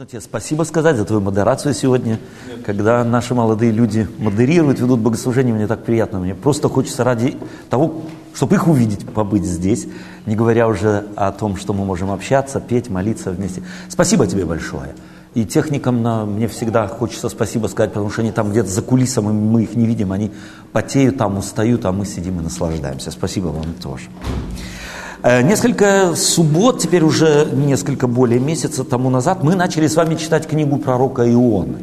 Можно тебе спасибо сказать за твою модерацию сегодня. Когда наши молодые люди модерируют, ведут богослужение, мне так приятно. Мне просто хочется ради того, чтобы их увидеть, побыть здесь, не говоря уже о том, что мы можем общаться, петь, молиться вместе. Спасибо тебе большое. И техникам на, мне всегда хочется спасибо сказать, потому что они там где-то за кулисами, мы их не видим, они потеют там, устают, а мы сидим и наслаждаемся. Спасибо вам тоже. Э, несколько суббот, теперь уже несколько более месяца тому назад, мы начали с вами читать книгу пророка Ионы.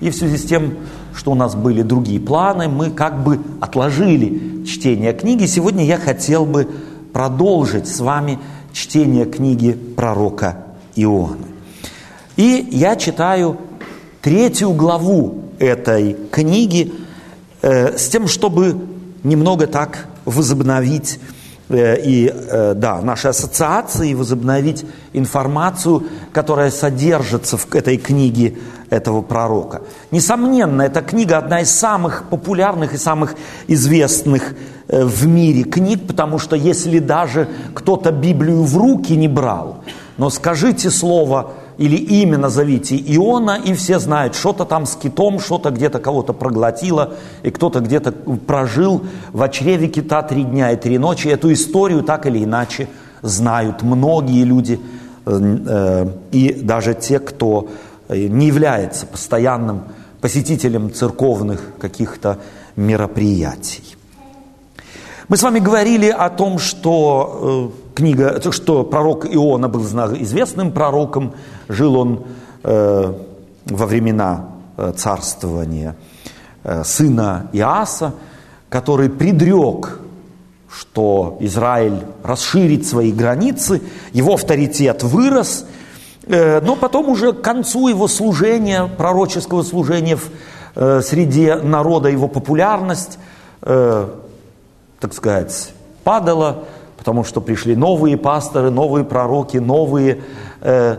И в связи с тем, что у нас были другие планы, мы как бы отложили чтение книги. Сегодня я хотел бы продолжить с вами чтение книги пророка Ионы. И я читаю третью главу этой книги э, с тем, чтобы немного так возобновить и э, да, наши ассоциации, возобновить информацию, которая содержится в этой книге этого пророка. Несомненно, эта книга одна из самых популярных и самых известных э, в мире книг, потому что если даже кто-то Библию в руки не брал, но скажите слово или имя назовите Иона, и все знают, что-то там с китом, что-то где-то кого-то проглотило, и кто-то где-то прожил в чреве кита три дня и три ночи. Эту историю так или иначе знают многие люди, э, и даже те, кто э, не является постоянным посетителем церковных каких-то мероприятий. Мы с вами говорили о том, что э, книга, что пророк Иона был известным пророком, жил он э, во времена э, царствования э, сына Иаса, который предрек, что Израиль расширит свои границы, его авторитет вырос, но потом уже к концу его служения, пророческого служения в среде народа, его популярность, так сказать, падала, потому что пришли новые пасторы, новые пророки, новые, э,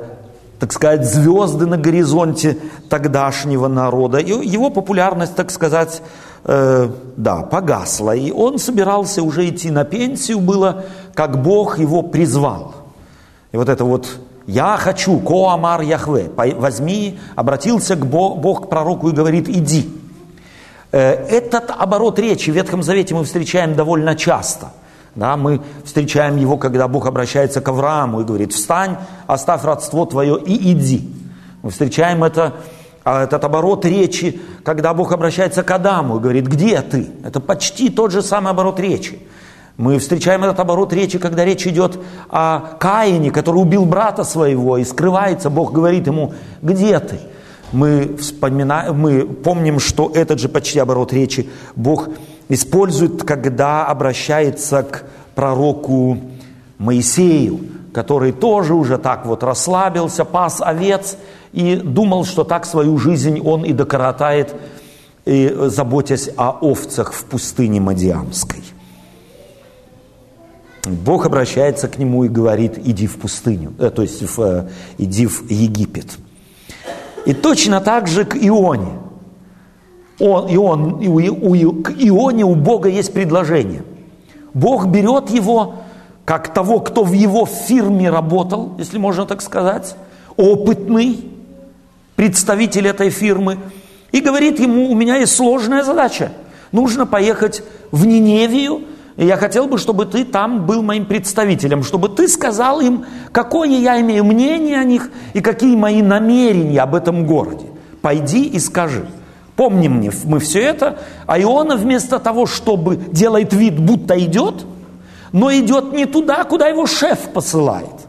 так сказать, звезды на горизонте тогдашнего народа. И его популярность, так сказать, э, да, погасла. И он собирался уже идти на пенсию, было, как Бог его призвал. И вот это вот «Я хочу, Коамар Яхве, возьми», обратился к Бог, Бог к пророку и говорит «Иди». Э, этот оборот речи в Ветхом Завете мы встречаем довольно часто – да, мы встречаем его, когда Бог обращается к Аврааму и говорит, встань, оставь родство твое и иди. Мы встречаем это, а, этот оборот речи, когда Бог обращается к Адаму и говорит, где ты? Это почти тот же самый оборот речи. Мы встречаем этот оборот речи, когда речь идет о Каине, который убил брата своего и скрывается. Бог говорит ему, где ты? Мы, вспоминаем, мы помним, что этот же почти оборот речи Бог использует, когда обращается к пророку Моисею, который тоже уже так вот расслабился, пас овец и думал, что так свою жизнь он и докоротает, и заботясь о овцах в пустыне Мадиамской. Бог обращается к нему и говорит, иди в пустыню, э, то есть в, э, иди в Египет. И точно так же к Ионе – он, и он, и у, у, к Ионе у Бога есть предложение. Бог берет его, как того, кто в его фирме работал, если можно так сказать, опытный представитель этой фирмы, и говорит ему, у меня есть сложная задача. Нужно поехать в Ниневию, и я хотел бы, чтобы ты там был моим представителем, чтобы ты сказал им, какое я имею мнение о них и какие мои намерения об этом городе. Пойди и скажи. Помним мы все это, а Иона вместо того, чтобы делает вид, будто идет, но идет не туда, куда его шеф посылает,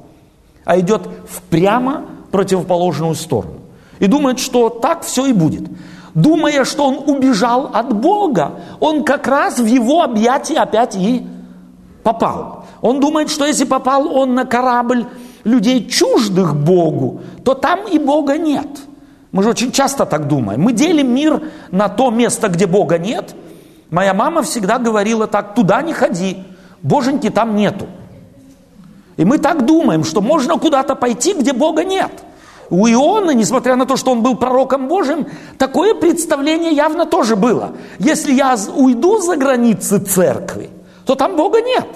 а идет в прямо противоположную сторону. И думает, что так все и будет. Думая, что он убежал от Бога, он как раз в его объятия опять и попал. Он думает, что если попал он на корабль людей чуждых Богу, то там и Бога нет – мы же очень часто так думаем. Мы делим мир на то место, где Бога нет. Моя мама всегда говорила так, туда не ходи, Боженьки там нету. И мы так думаем, что можно куда-то пойти, где Бога нет. У Иона, несмотря на то, что он был пророком Божьим, такое представление явно тоже было. Если я уйду за границы церкви, то там Бога нет.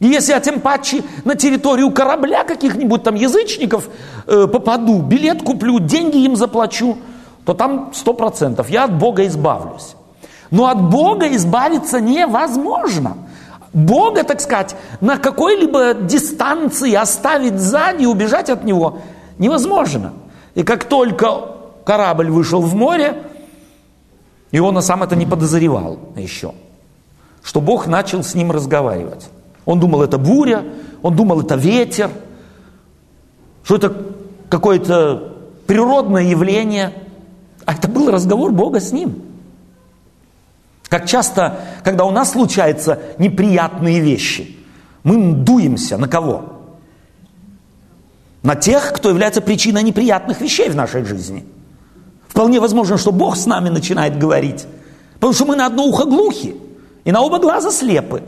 И если я тем паче на территорию корабля каких-нибудь там язычников э, попаду, билет куплю, деньги им заплачу, то там сто процентов я от Бога избавлюсь. Но от Бога избавиться невозможно. Бога, так сказать, на какой-либо дистанции оставить сзади убежать от Него невозможно. И как только корабль вышел в море, и он сам это не подозревал еще, что Бог начал с ним разговаривать. Он думал, это буря, он думал, это ветер, что это какое-то природное явление. А это был разговор Бога с ним. Как часто, когда у нас случаются неприятные вещи, мы дуемся на кого? На тех, кто является причиной неприятных вещей в нашей жизни. Вполне возможно, что Бог с нами начинает говорить, потому что мы на одно ухо глухи и на оба глаза слепы.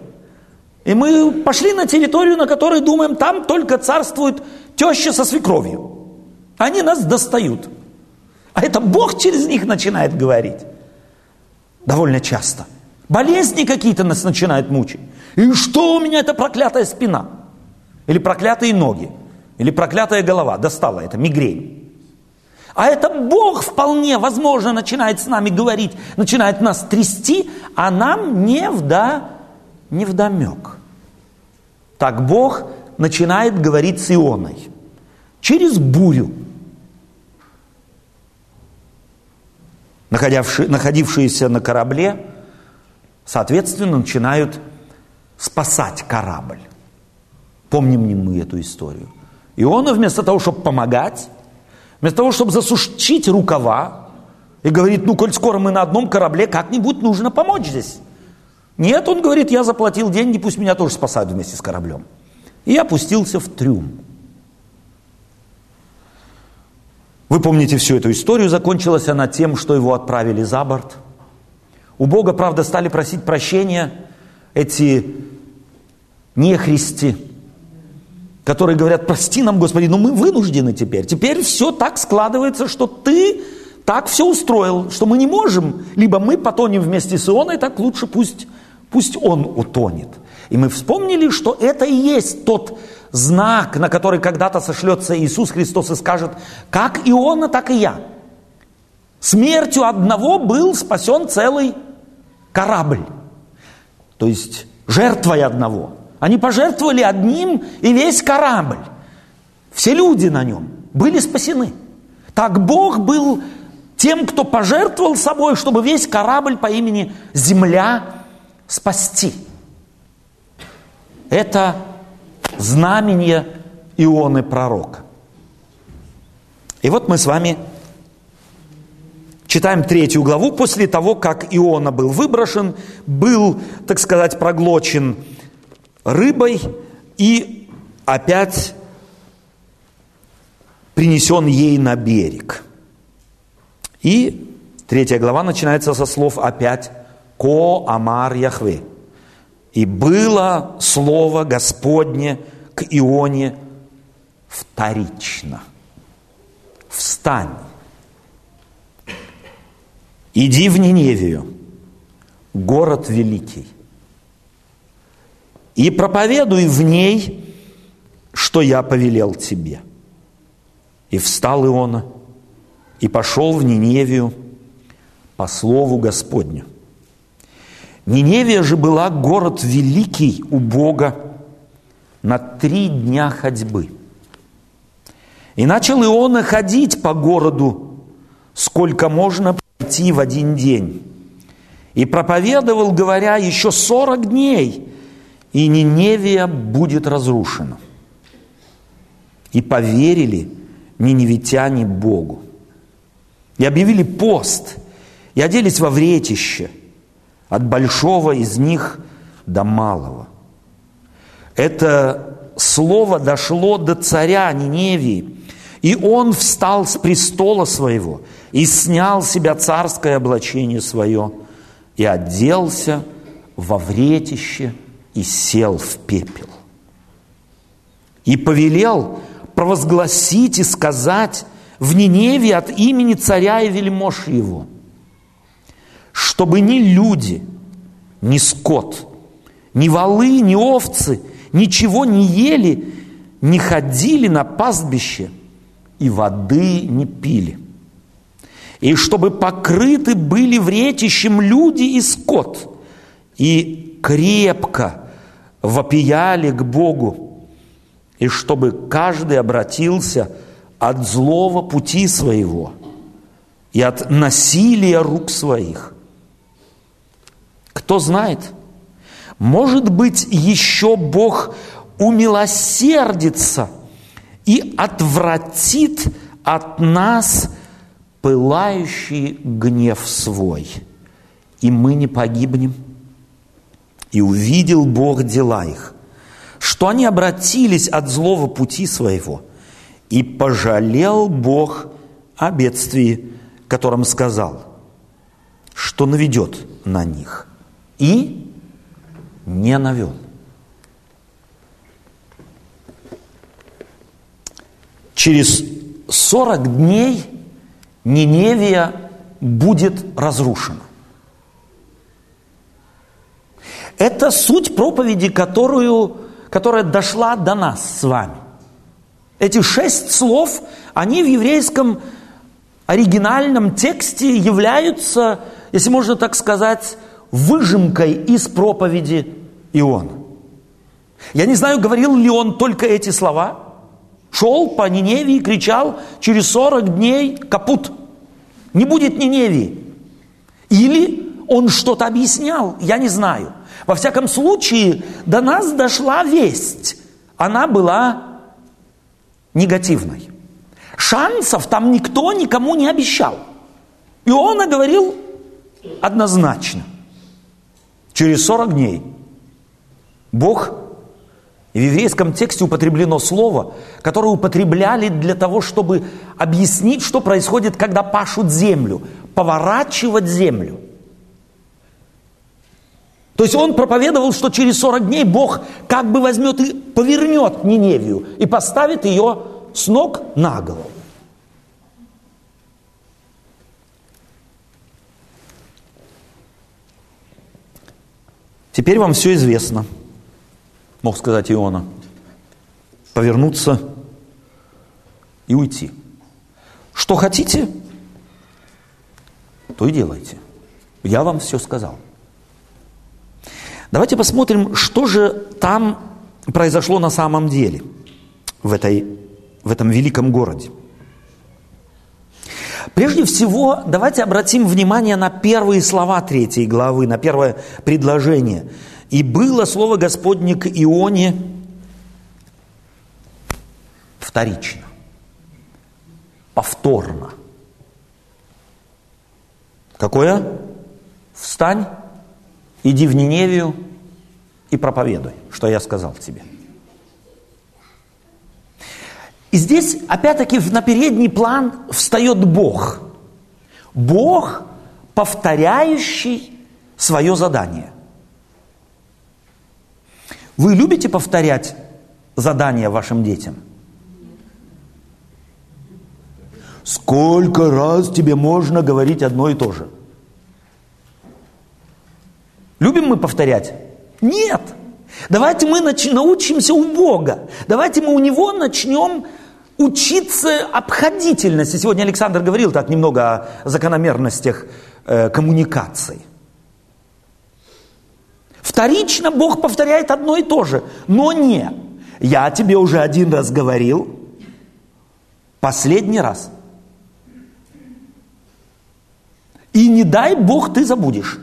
И мы пошли на территорию, на которой думаем, там только царствует теща со свекровью. Они нас достают. А это Бог через них начинает говорить. Довольно часто. Болезни какие-то нас начинают мучить. И что у меня это проклятая спина? Или проклятые ноги? Или проклятая голова? Достала это, мигрень. А это Бог вполне, возможно, начинает с нами говорить, начинает нас трясти, а нам не, вда, не вдомек. Так Бог начинает говорить с Ионой. Через бурю. Находившиеся на корабле, соответственно, начинают спасать корабль. Помним ли мы эту историю? Иона вместо того, чтобы помогать, вместо того, чтобы засушить рукава, и говорит, ну, коль скоро мы на одном корабле, как-нибудь нужно помочь здесь. Нет, он говорит, я заплатил деньги, пусть меня тоже спасают вместе с кораблем. И опустился в трюм. Вы помните всю эту историю, закончилась она тем, что его отправили за борт. У Бога, правда, стали просить прощения эти нехристи, которые говорят, прости нам, Господи, но мы вынуждены теперь. Теперь все так складывается, что ты так все устроил, что мы не можем. Либо мы потонем вместе с Ионой, так лучше пусть Пусть он утонет. И мы вспомнили, что это и есть тот знак, на который когда-то сошлется Иисус Христос и скажет, как Иона, так и я. Смертью одного был спасен целый корабль. То есть жертвой одного. Они пожертвовали одним и весь корабль. Все люди на нем были спасены. Так Бог был тем, кто пожертвовал собой, чтобы весь корабль по имени Земля спасти. Это знамение Ионы пророка. И вот мы с вами читаем третью главу после того, как Иона был выброшен, был, так сказать, проглочен рыбой и опять принесен ей на берег. И третья глава начинается со слов опять Ко Амар Яхве. И было слово Господне к Ионе вторично. Встань. Иди в Ниневию, город великий, и проповедуй в ней, что я повелел тебе. И встал Иона, и пошел в Ниневию по слову Господню. Ниневия же была город великий у Бога на три дня ходьбы. И начал Иона ходить по городу, сколько можно пройти в один день. И проповедовал, говоря, еще сорок дней, и Ниневия будет разрушена. И поверили ниневитяне Богу. И объявили пост, и оделись во вретище – от большого из них до малого. Это слово дошло до царя Ниневии, и он встал с престола своего и снял себя царское облачение свое и оделся во вретище и сел в пепел. И повелел провозгласить и сказать в Ниневе от имени царя и вельмож его – чтобы ни люди, ни скот, ни валы, ни овцы, ничего не ели, не ходили на пастбище и воды не пили. И чтобы покрыты были вретищем люди и скот, и крепко вопияли к Богу, и чтобы каждый обратился от злого пути своего и от насилия рук своих. Кто знает, может быть, еще Бог умилосердится и отвратит от нас пылающий гнев свой, и мы не погибнем. И увидел Бог дела их, что они обратились от злого пути своего, и пожалел Бог о бедствии, которым сказал, что наведет на них, и не навел. Через 40 дней Ниневия будет разрушена. Это суть проповеди, которую, которая дошла до нас с вами. Эти шесть слов, они в еврейском оригинальном тексте являются, если можно так сказать, выжимкой из проповеди Иона. Я не знаю, говорил ли он только эти слова – Шел по Ниневии и кричал, через 40 дней капут. Не будет Ниневии. Или он что-то объяснял, я не знаю. Во всяком случае, до нас дошла весть. Она была негативной. Шансов там никто никому не обещал. И он говорил однозначно. Через 40 дней Бог в еврейском тексте употреблено слово, которое употребляли для того, чтобы объяснить, что происходит, когда пашут землю, поворачивать землю. То есть он проповедовал, что через 40 дней Бог как бы возьмет и повернет Ниневию и поставит ее с ног на голову. Теперь вам все известно – мог сказать Иона, повернуться и уйти. Что хотите, то и делайте. Я вам все сказал. Давайте посмотрим, что же там произошло на самом деле в, этой, в этом великом городе. Прежде всего, давайте обратим внимание на первые слова третьей главы, на первое предложение – и было слово Господне к Ионе вторично, повторно. Какое? Встань, иди в Ниневию и проповедуй, что я сказал тебе. И здесь, опять-таки, на передний план встает Бог. Бог, повторяющий свое задание. Вы любите повторять задания вашим детям? Сколько раз тебе можно говорить одно и то же? Любим мы повторять? Нет. Давайте мы нач- научимся у Бога. Давайте мы у Него начнем учиться обходительности. Сегодня Александр говорил так немного о закономерностях э, коммуникации. Вторично Бог повторяет одно и то же. Но не, я тебе уже один раз говорил, последний раз. И не дай Бог ты забудешь.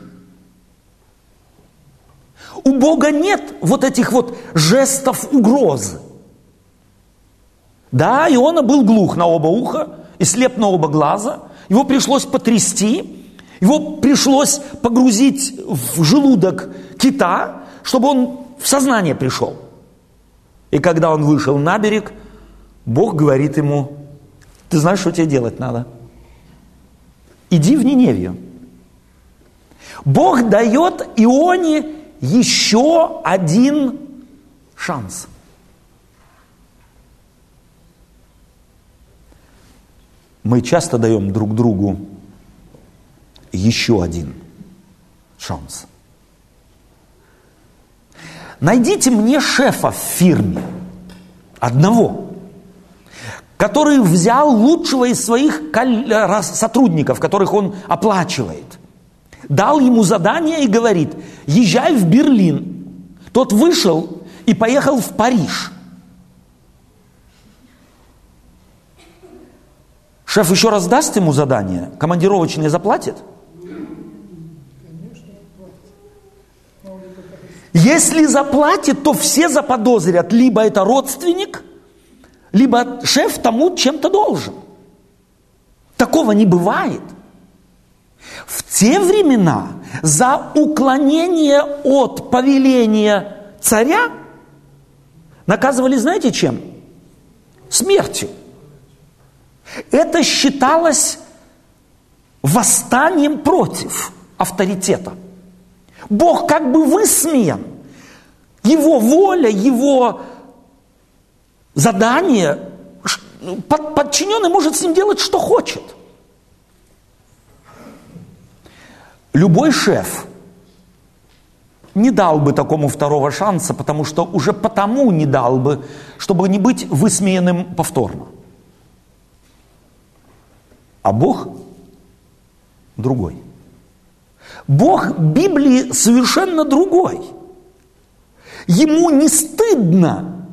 У Бога нет вот этих вот жестов угрозы. Да, Иона был глух на оба уха и слеп на оба глаза. Его пришлось потрясти, его пришлось погрузить в желудок кита, чтобы он в сознание пришел. И когда он вышел на берег, Бог говорит ему, ты знаешь, что тебе делать надо? Иди в Ниневию. Бог дает Ионе еще один шанс. Мы часто даем друг другу еще один шанс. найдите мне шефа в фирме, одного, который взял лучшего из своих сотрудников, которых он оплачивает, дал ему задание и говорит, езжай в Берлин. Тот вышел и поехал в Париж. Шеф еще раз даст ему задание, командировочные заплатит? Если заплатит, то все заподозрят, либо это родственник, либо шеф тому чем-то должен. Такого не бывает. В те времена за уклонение от повеления царя наказывали, знаете чем? Смертью. Это считалось восстанием против авторитета. Бог как бы высмеян. Его воля, его задание, подчиненный может с ним делать, что хочет. Любой шеф не дал бы такому второго шанса, потому что уже потому не дал бы, чтобы не быть высмеянным повторно. А Бог другой. Бог Библии совершенно другой. Ему не стыдно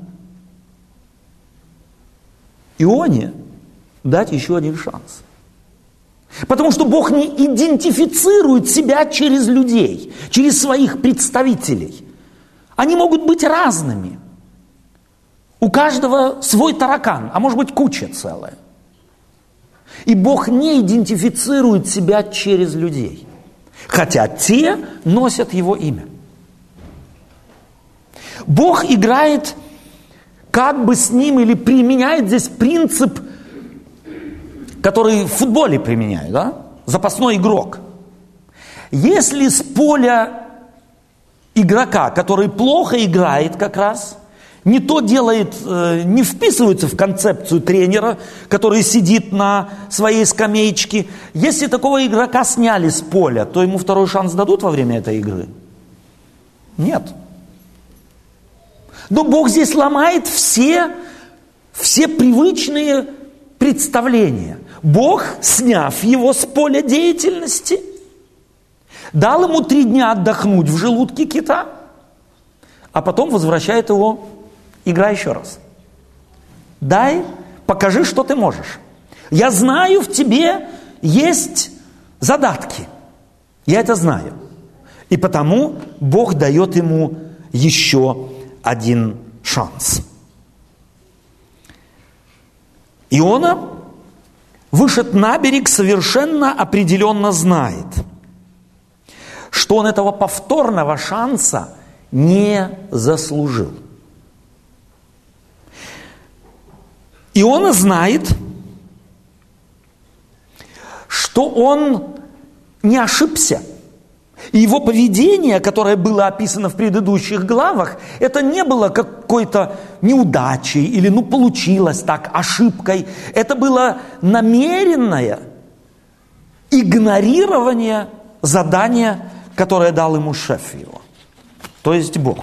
Ионе дать еще один шанс. Потому что Бог не идентифицирует себя через людей, через своих представителей. Они могут быть разными. У каждого свой таракан, а может быть куча целая. И Бог не идентифицирует себя через людей хотя те носят его имя. Бог играет как бы с ним или применяет здесь принцип, который в футболе применяют, да? запасной игрок. Если с поля игрока, который плохо играет как раз, не то делает, э, не вписывается в концепцию тренера, который сидит на своей скамеечке. Если такого игрока сняли с поля, то ему второй шанс дадут во время этой игры? Нет. Но Бог здесь ломает все, все привычные представления. Бог, сняв его с поля деятельности, дал ему три дня отдохнуть в желудке кита, а потом возвращает его Играй еще раз. Дай, покажи, что ты можешь. Я знаю, в тебе есть задатки. Я это знаю. И потому Бог дает ему еще один шанс. Иона вышед на берег совершенно определенно знает, что он этого повторного шанса не заслужил. Иона знает, что он не ошибся. И его поведение, которое было описано в предыдущих главах, это не было какой-то неудачей или ну получилось так, ошибкой. Это было намеренное игнорирование задания, которое дал ему шеф его, то есть Бог.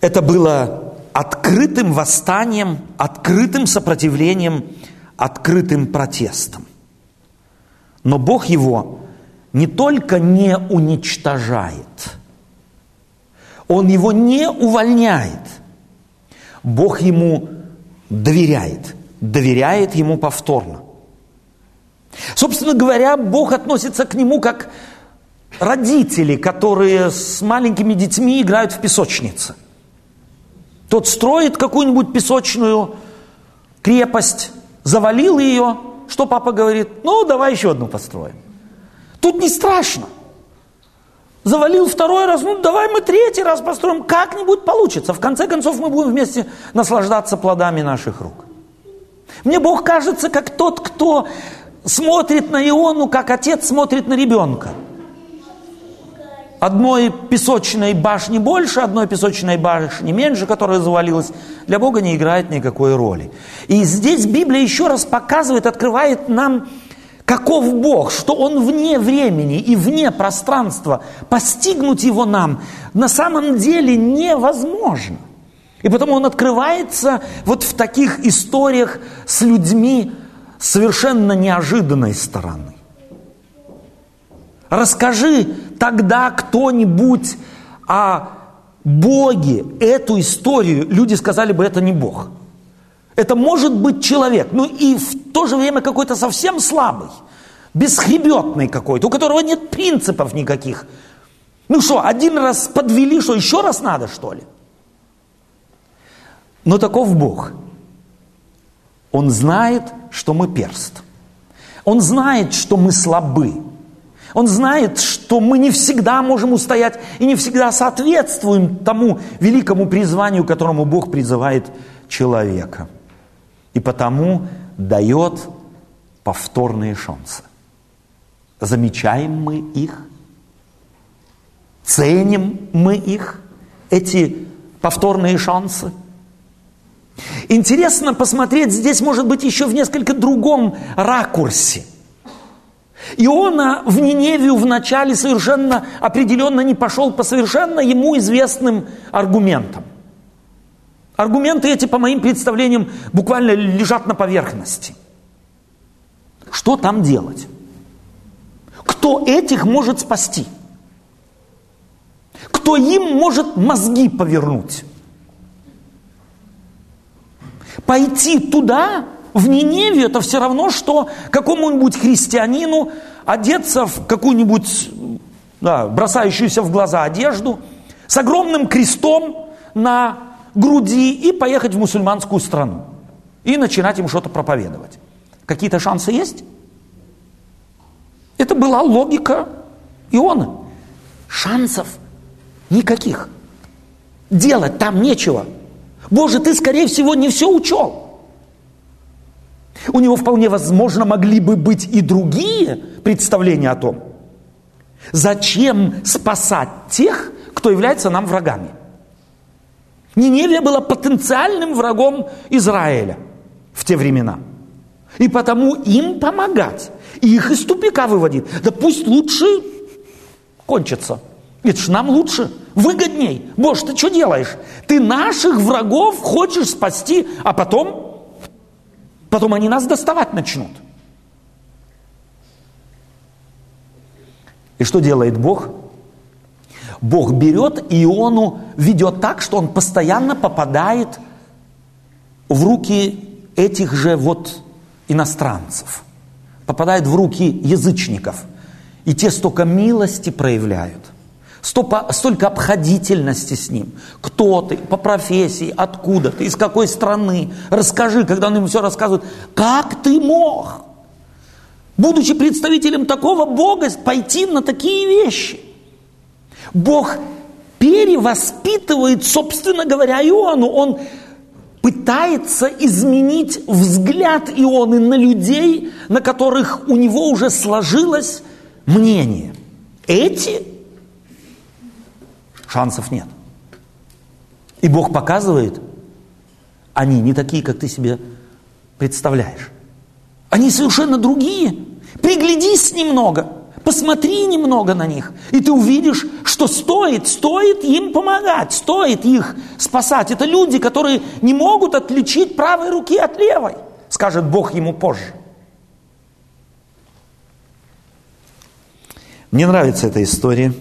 Это было открытым восстанием, открытым сопротивлением, открытым протестом. Но Бог его не только не уничтожает, Он его не увольняет, Бог ему доверяет, доверяет ему повторно. Собственно говоря, Бог относится к нему как родители, которые с маленькими детьми играют в песочнице – тот строит какую-нибудь песочную крепость, завалил ее, что папа говорит? Ну, давай еще одну построим. Тут не страшно. Завалил второй раз, ну давай мы третий раз построим, как-нибудь получится. В конце концов мы будем вместе наслаждаться плодами наших рук. Мне Бог кажется, как тот, кто смотрит на Иону, как отец смотрит на ребенка – одной песочной башни больше, одной песочной башни меньше, которая завалилась, для Бога не играет никакой роли. И здесь Библия еще раз показывает, открывает нам каков Бог, что Он вне времени и вне пространства, постигнуть Его нам на самом деле невозможно. И потому Он открывается вот в таких историях с людьми совершенно неожиданной стороны. Расскажи тогда кто-нибудь о Боге эту историю, люди сказали бы, это не Бог. Это может быть человек, ну и в то же время какой-то совсем слабый, бесхребетный какой-то, у которого нет принципов никаких. Ну что, один раз подвели, что еще раз надо, что ли? Но таков Бог. Он знает, что мы перст. Он знает, что мы слабы. Он знает, что мы не всегда можем устоять и не всегда соответствуем тому великому призванию, которому Бог призывает человека. И потому дает повторные шансы. Замечаем мы их, ценим мы их, эти повторные шансы. Интересно посмотреть здесь, может быть, еще в несколько другом ракурсе – Иона в Ниневию вначале совершенно определенно не пошел по совершенно ему известным аргументам. Аргументы эти, по моим представлениям, буквально лежат на поверхности. Что там делать? Кто этих может спасти? Кто им может мозги повернуть? Пойти туда, в Ниневе это все равно, что какому-нибудь христианину одеться в какую-нибудь да, бросающуюся в глаза одежду с огромным крестом на груди и поехать в мусульманскую страну и начинать им что-то проповедовать. Какие-то шансы есть? Это была логика Иона. Шансов никаких. Делать там нечего. Боже, ты, скорее всего, не все учел. У него вполне возможно могли бы быть и другие представления о том, зачем спасать тех, кто является нам врагами. Ниневия была потенциальным врагом Израиля в те времена. И потому им помогать, и их из тупика выводить. Да пусть лучше кончится. Это ж нам лучше, выгодней. Боже, ты что делаешь? Ты наших врагов хочешь спасти, а потом Потом они нас доставать начнут. И что делает Бог? Бог берет Иону, ведет так, что он постоянно попадает в руки этих же вот иностранцев, попадает в руки язычников. И те столько милости проявляют – столько, обходительности с ним. Кто ты, по профессии, откуда ты, из какой страны. Расскажи, когда он ему все рассказывает, как ты мог, будучи представителем такого Бога, пойти на такие вещи. Бог перевоспитывает, собственно говоря, Иону. Он пытается изменить взгляд Ионы на людей, на которых у него уже сложилось мнение. Эти шансов нет. И Бог показывает, они не такие, как ты себе представляешь. Они совершенно другие. Приглядись немного, посмотри немного на них, и ты увидишь, что стоит, стоит им помогать, стоит их спасать. Это люди, которые не могут отличить правой руки от левой, скажет Бог ему позже. Мне нравится эта история.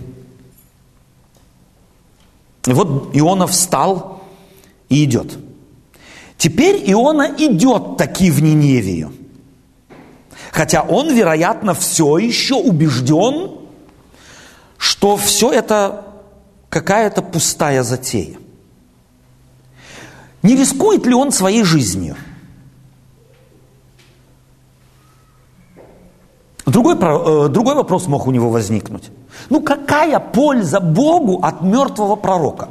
И вот Иона встал и идет. Теперь Иона идет таки в Ниневию. Хотя он, вероятно, все еще убежден, что все это какая-то пустая затея. Не рискует ли он своей жизнью? Другой, э, другой вопрос мог у него возникнуть. Ну какая польза Богу от мертвого пророка?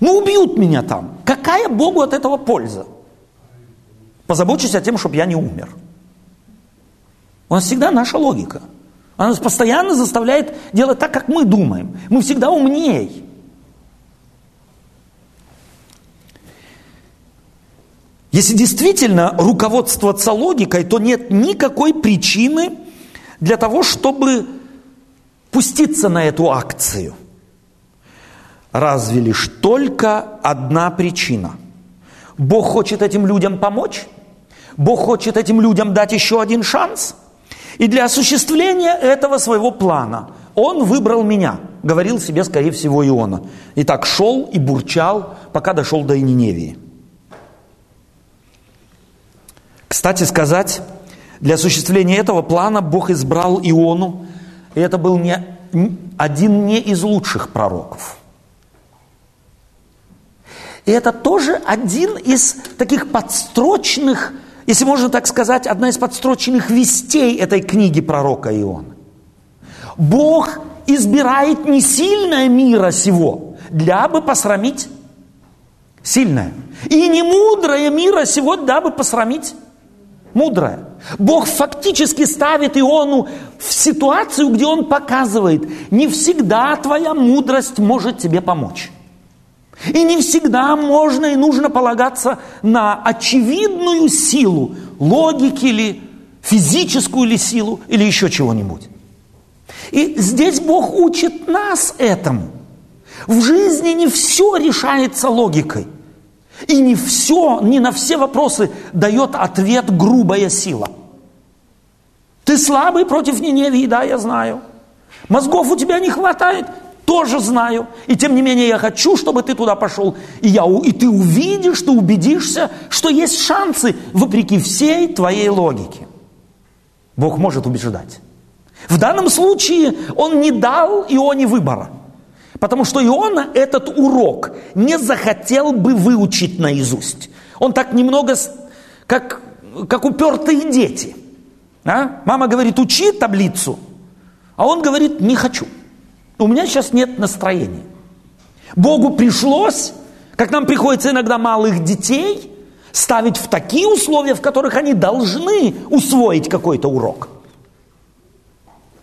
Ну убьют меня там. Какая Богу от этого польза? Позабочусь о том, чтобы я не умер. У нас всегда наша логика. Она нас постоянно заставляет делать так, как мы думаем. Мы всегда умнее. Если действительно руководствоваться логикой, то нет никакой причины для того, чтобы пуститься на эту акцию. Разве лишь только одна причина. Бог хочет этим людям помочь, Бог хочет этим людям дать еще один шанс. И для осуществления этого своего плана Он выбрал меня, говорил себе, скорее всего, Иона. И так шел и бурчал, пока дошел до Ниневии. Кстати сказать, для осуществления этого плана Бог избрал Иону, и это был не, один не из лучших пророков. И это тоже один из таких подстрочных, если можно так сказать, одна из подстроченных вестей этой книги пророка Иона. Бог избирает не сильное мира сего, для бы посрамить сильное. И не мудрое мира сего, дабы посрамить мудрая. Бог фактически ставит Иону в ситуацию, где он показывает, не всегда твоя мудрость может тебе помочь. И не всегда можно и нужно полагаться на очевидную силу, логики или физическую или силу, или еще чего-нибудь. И здесь Бог учит нас этому. В жизни не все решается логикой – и не все, не на все вопросы дает ответ грубая сила. Ты слабый против Ниневии, да, я знаю. Мозгов у тебя не хватает, тоже знаю. И тем не менее я хочу, чтобы ты туда пошел. И, я, и ты увидишь, ты убедишься, что есть шансы, вопреки всей твоей логике. Бог может убеждать. В данном случае он не дал Ионе выбора – Потому что Иона этот урок не захотел бы выучить наизусть. Он так немного, как, как упертые дети. А? Мама говорит, учи таблицу, а он говорит, не хочу. У меня сейчас нет настроения. Богу пришлось, как нам приходится иногда малых детей, ставить в такие условия, в которых они должны усвоить какой-то урок.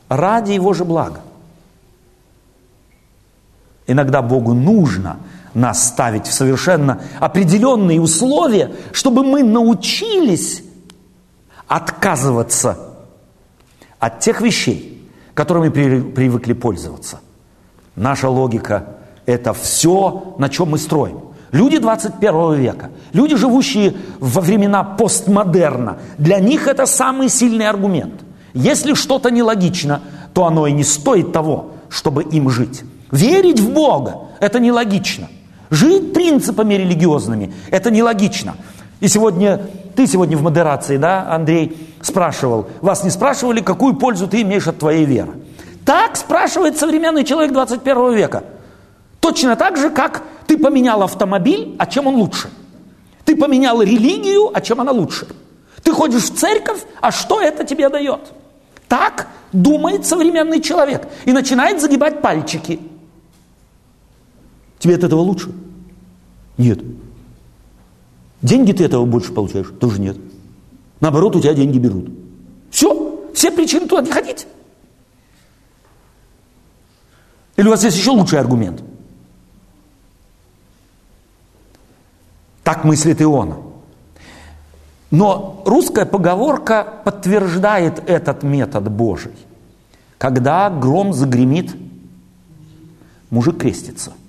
Ради его же блага. Иногда Богу нужно нас ставить в совершенно определенные условия, чтобы мы научились отказываться от тех вещей, которыми привыкли пользоваться. Наша логика – это все, на чем мы строим. Люди 21 века, люди, живущие во времена постмодерна, для них это самый сильный аргумент. Если что-то нелогично, то оно и не стоит того, чтобы им жить. Верить в Бога – это нелогично. Жить принципами религиозными – это нелогично. И сегодня, ты сегодня в модерации, да, Андрей, спрашивал, вас не спрашивали, какую пользу ты имеешь от твоей веры? Так спрашивает современный человек 21 века. Точно так же, как ты поменял автомобиль, а чем он лучше? Ты поменял религию, а чем она лучше? Ты ходишь в церковь, а что это тебе дает? Так думает современный человек и начинает загибать пальчики – Тебе от этого лучше? Нет. Деньги ты этого больше получаешь? Тоже нет. Наоборот, у тебя деньги берут. Все, все причины туда не ходить. Или у вас есть еще лучший аргумент? Так мыслит Иона. Но русская поговорка подтверждает этот метод Божий. Когда гром загремит, мужик крестится –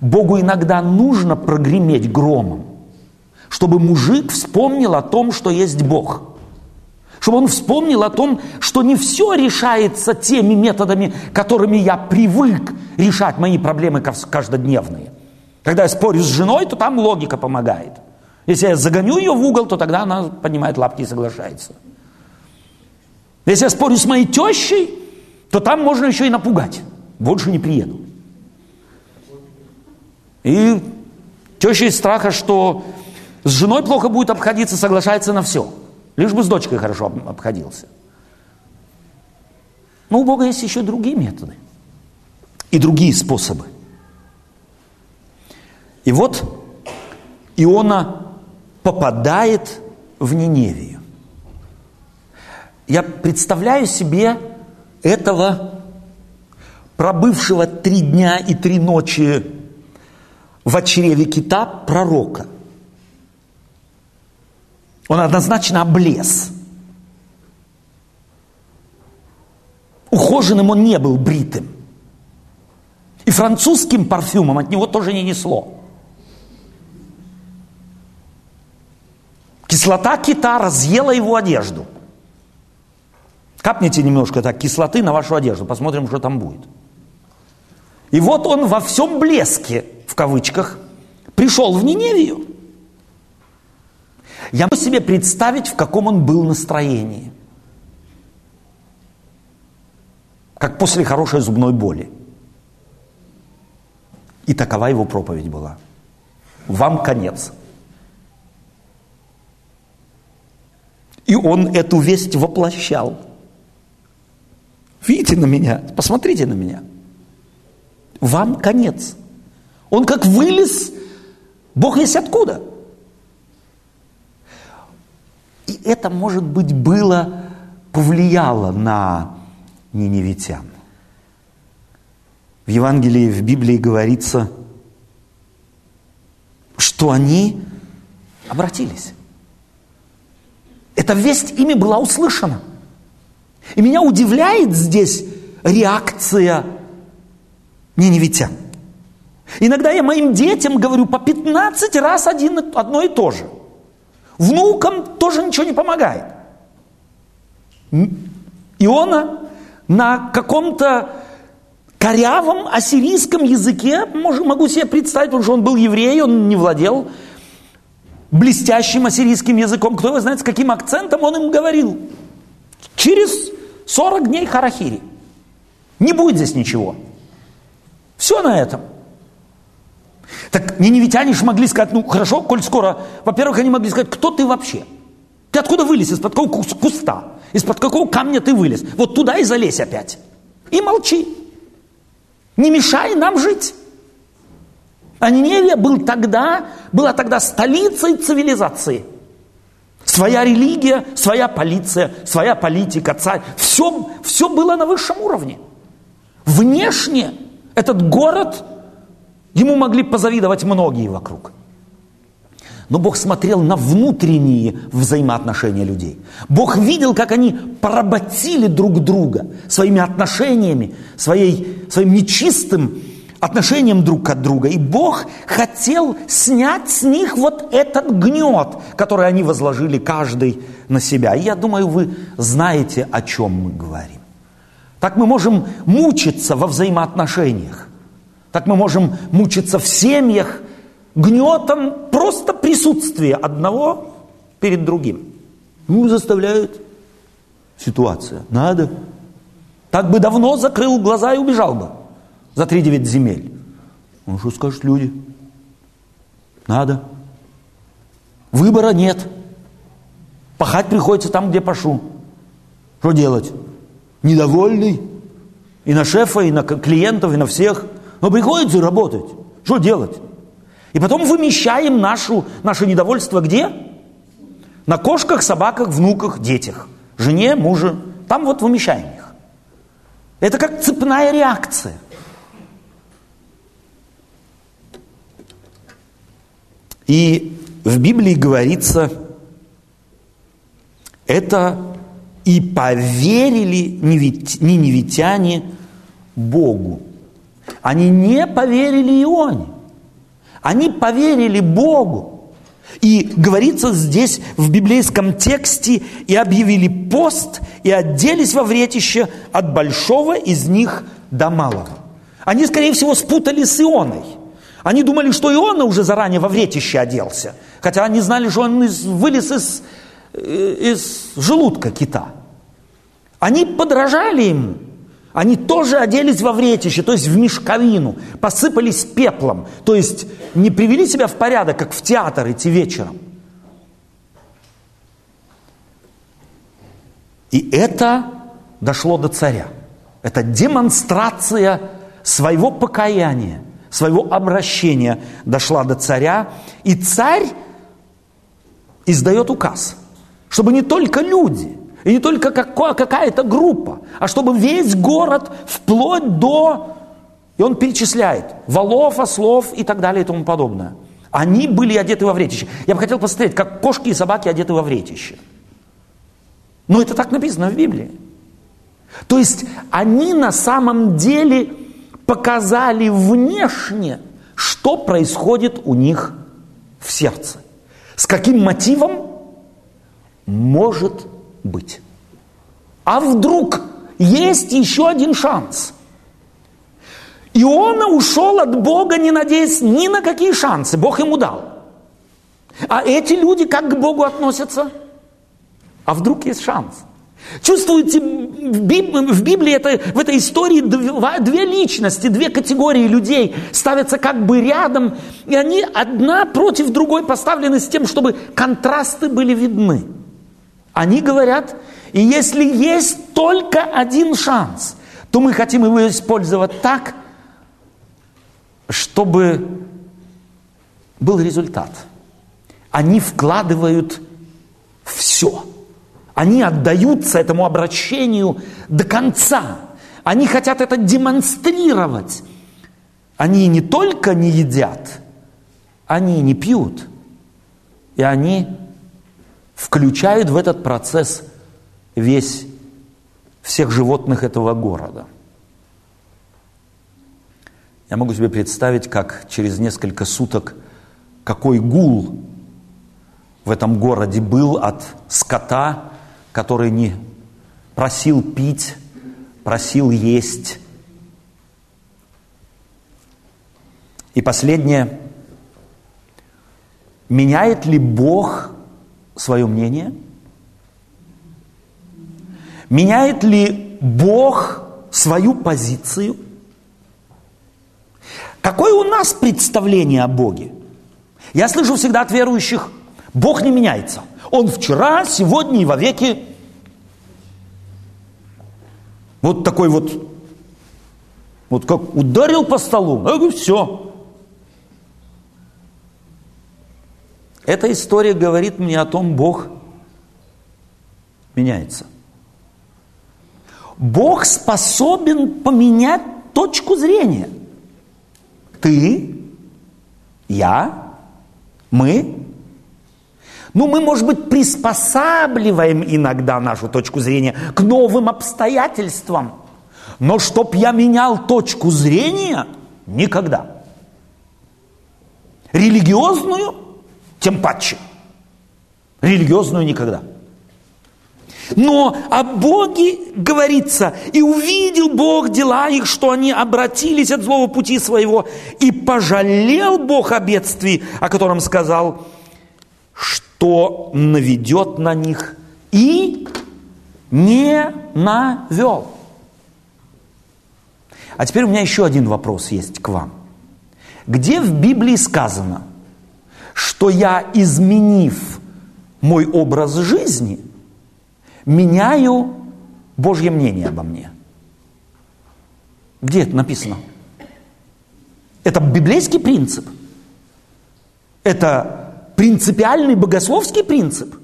Богу иногда нужно прогреметь громом, чтобы мужик вспомнил о том, что есть Бог. Чтобы он вспомнил о том, что не все решается теми методами, которыми я привык решать мои проблемы каждодневные. Когда я спорю с женой, то там логика помогает. Если я загоню ее в угол, то тогда она поднимает лапки и соглашается. Если я спорю с моей тещей, то там можно еще и напугать. Больше не приеду. И теща из страха, что с женой плохо будет обходиться, соглашается на все. Лишь бы с дочкой хорошо обходился. Но у Бога есть еще другие методы и другие способы. И вот Иона попадает в Ниневию. Я представляю себе этого пробывшего три дня и три ночи в чреве кита пророка. Он однозначно облез. Ухоженным он не был бритым. И французским парфюмом от него тоже не несло. Кислота кита разъела его одежду. Капните немножко так кислоты на вашу одежду, посмотрим, что там будет. И вот он во всем блеске, в кавычках, пришел в Ниневию. Я могу себе представить, в каком он был настроении. Как после хорошей зубной боли. И такова его проповедь была. Вам конец. И он эту весть воплощал. Видите на меня, посмотрите на меня. Вам конец. Он как вылез, Бог есть откуда. И это, может быть, было, повлияло на ниневитян. В Евангелии, в Библии говорится, что они обратились. Эта весть ими была услышана. И меня удивляет здесь реакция ниневитян. Иногда я моим детям говорю по 15 раз один, одно и то же. Внукам тоже ничего не помогает. Иона на каком-то корявом ассирийском языке, могу себе представить, потому что он был еврей, он не владел блестящим ассирийским языком. Кто его знает, с каким акцентом он им говорил. Через 40 дней харахири. Не будет здесь ничего. Все на этом. Так ниневитяне же могли сказать, ну хорошо, коль скоро, во-первых, они могли сказать, кто ты вообще? Ты откуда вылез? Из-под какого куста? Из-под какого камня ты вылез? Вот туда и залезь опять. И молчи. Не мешай нам жить. А Ниневия был тогда, была тогда столицей цивилизации. Своя религия, своя полиция, своя политика, царь. Все, все было на высшем уровне. Внешне этот город, ему могли позавидовать многие вокруг. Но Бог смотрел на внутренние взаимоотношения людей. Бог видел, как они поработили друг друга своими отношениями, своей, своим нечистым отношением друг от друга. И Бог хотел снять с них вот этот гнет, который они возложили каждый на себя. И я думаю, вы знаете, о чем мы говорим. Так мы можем мучиться во взаимоотношениях. Так мы можем мучиться в семьях гнетом просто присутствия одного перед другим. Ну, заставляют ситуация. Надо. Так бы давно закрыл глаза и убежал бы за три девять земель. Ну, что скажут люди? Надо. Выбора нет. Пахать приходится там, где пашу. Что делать? Недовольный. И на шефа, и на клиентов, и на всех. Но приходится работать. Что делать? И потом вымещаем нашу, наше недовольство где? На кошках, собаках, внуках, детях. Жене, муже. Там вот вымещаем их. Это как цепная реакция. И в Библии говорится, это и поверили ниневитяне Богу. Они не поверили Ионе. Они поверили Богу. И говорится здесь в библейском тексте, и объявили пост, и оделись во вретище от большого из них до малого. Они, скорее всего, спутали с Ионой – они думали, что и он уже заранее во вретище оделся. Хотя они знали, что он из, вылез из, э, из желудка кита. Они подражали ему. Они тоже оделись во вретище, то есть в мешковину, посыпались пеплом, то есть не привели себя в порядок, как в театр идти вечером. И это дошло до царя. Это демонстрация своего покаяния – своего обращения дошла до царя, и царь издает указ, чтобы не только люди, и не только какая-то группа, а чтобы весь город вплоть до, и он перечисляет, валов, ослов и так далее и тому подобное. Они были одеты во вретище. Я бы хотел посмотреть, как кошки и собаки одеты во вретище. Но это так написано в Библии. То есть они на самом деле показали внешне, что происходит у них в сердце. С каким мотивом? Может быть. А вдруг есть еще один шанс? Иона ушел от Бога, не надеясь ни на какие шансы. Бог ему дал. А эти люди как к Богу относятся? А вдруг есть шанс? Чувствуете, в Библии, в Библии это, в этой истории две, две личности, две категории людей ставятся как бы рядом, и они одна против другой поставлены с тем, чтобы контрасты были видны. Они говорят, и если есть только один шанс, то мы хотим его использовать так, чтобы был результат. Они вкладывают все. Они отдаются этому обращению до конца. Они хотят это демонстрировать. Они не только не едят, они не пьют. И они включают в этот процесс весь всех животных этого города. Я могу себе представить, как через несколько суток какой гул в этом городе был от скота, который не просил пить, просил есть. И последнее. Меняет ли Бог свое мнение? Меняет ли Бог свою позицию? Какое у нас представление о Боге? Я слышу всегда от верующих, Бог не меняется. Он вчера, сегодня и вовеки. Вот такой вот, вот как ударил по столу, все. Эта история говорит мне о том, Бог меняется. Бог способен поменять точку зрения – ты, я, мы. Ну, мы, может быть, приспосабливаем иногда нашу точку зрения к новым обстоятельствам. Но чтоб я менял точку зрения, никогда. Религиозную, тем паче. Религиозную никогда. Но о Боге говорится, и увидел Бог дела их, что они обратились от злого пути своего, и пожалел Бог о бедствии, о котором сказал, что наведет на них, и не навел. А теперь у меня еще один вопрос есть к вам. Где в Библии сказано, что я, изменив мой образ жизни – меняю Божье мнение обо мне. Где это написано? Это библейский принцип. Это принципиальный богословский принцип.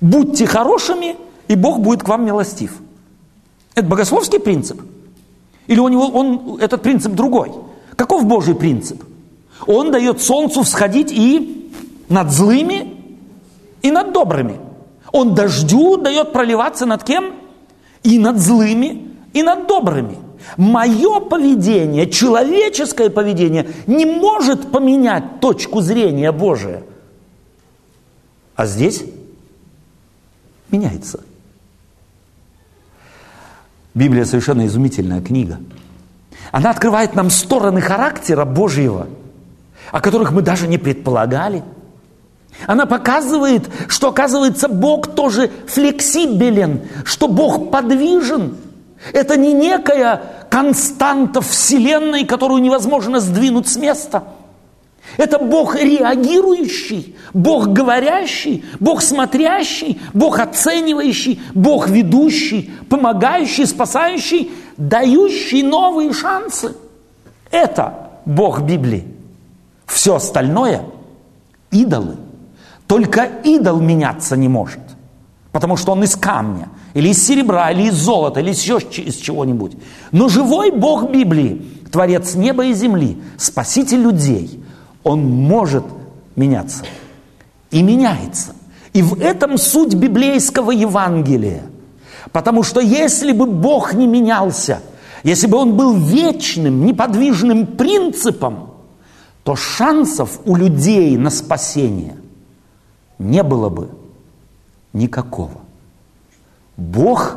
Будьте хорошими, и Бог будет к вам милостив. Это богословский принцип? Или у него он, этот принцип другой? Каков Божий принцип? Он дает солнцу всходить и над злыми, и над добрыми. Он дождю дает проливаться над кем? И над злыми, и над добрыми. Мое поведение, человеческое поведение не может поменять точку зрения Божия. А здесь меняется. Библия совершенно изумительная книга. Она открывает нам стороны характера Божьего, о которых мы даже не предполагали – она показывает, что, оказывается, Бог тоже флексибелен, что Бог подвижен. Это не некая константа Вселенной, которую невозможно сдвинуть с места. Это Бог реагирующий, Бог говорящий, Бог смотрящий, Бог оценивающий, Бог ведущий, помогающий, спасающий, дающий новые шансы. Это Бог Библии. Все остальное – идолы – только идол меняться не может, потому что он из камня, или из серебра, или из золота, или еще из чего-нибудь. Но живой Бог Библии, Творец неба и земли, Спаситель людей, Он может меняться и меняется. И в этом суть библейского Евангелия. Потому что если бы Бог не менялся, если бы Он был вечным, неподвижным принципом, то шансов у людей на спасение не было бы никакого. Бог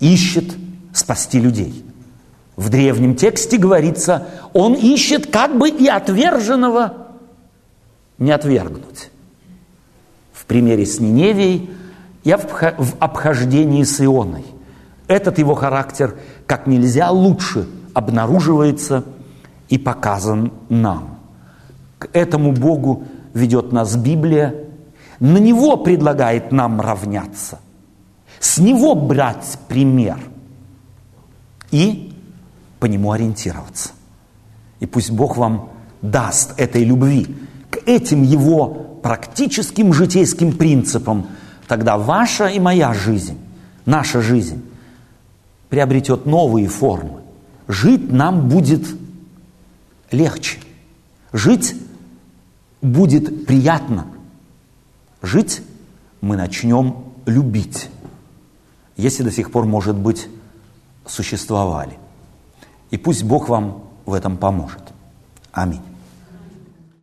ищет спасти людей. В древнем тексте говорится, Он ищет как бы и отверженного не отвергнуть. В примере с Ниневией и в обхождении с Ионой. Этот его характер как нельзя лучше обнаруживается и показан нам. К этому Богу ведет нас Библия, на Него предлагает нам равняться, с Него брать пример и по Нему ориентироваться. И пусть Бог вам даст этой любви к этим Его практическим житейским принципам, тогда ваша и моя жизнь, наша жизнь приобретет новые формы. Жить нам будет легче. Жить будет приятно. Жить мы начнем любить, если до сих пор, может быть, существовали. И пусть Бог вам в этом поможет. Аминь.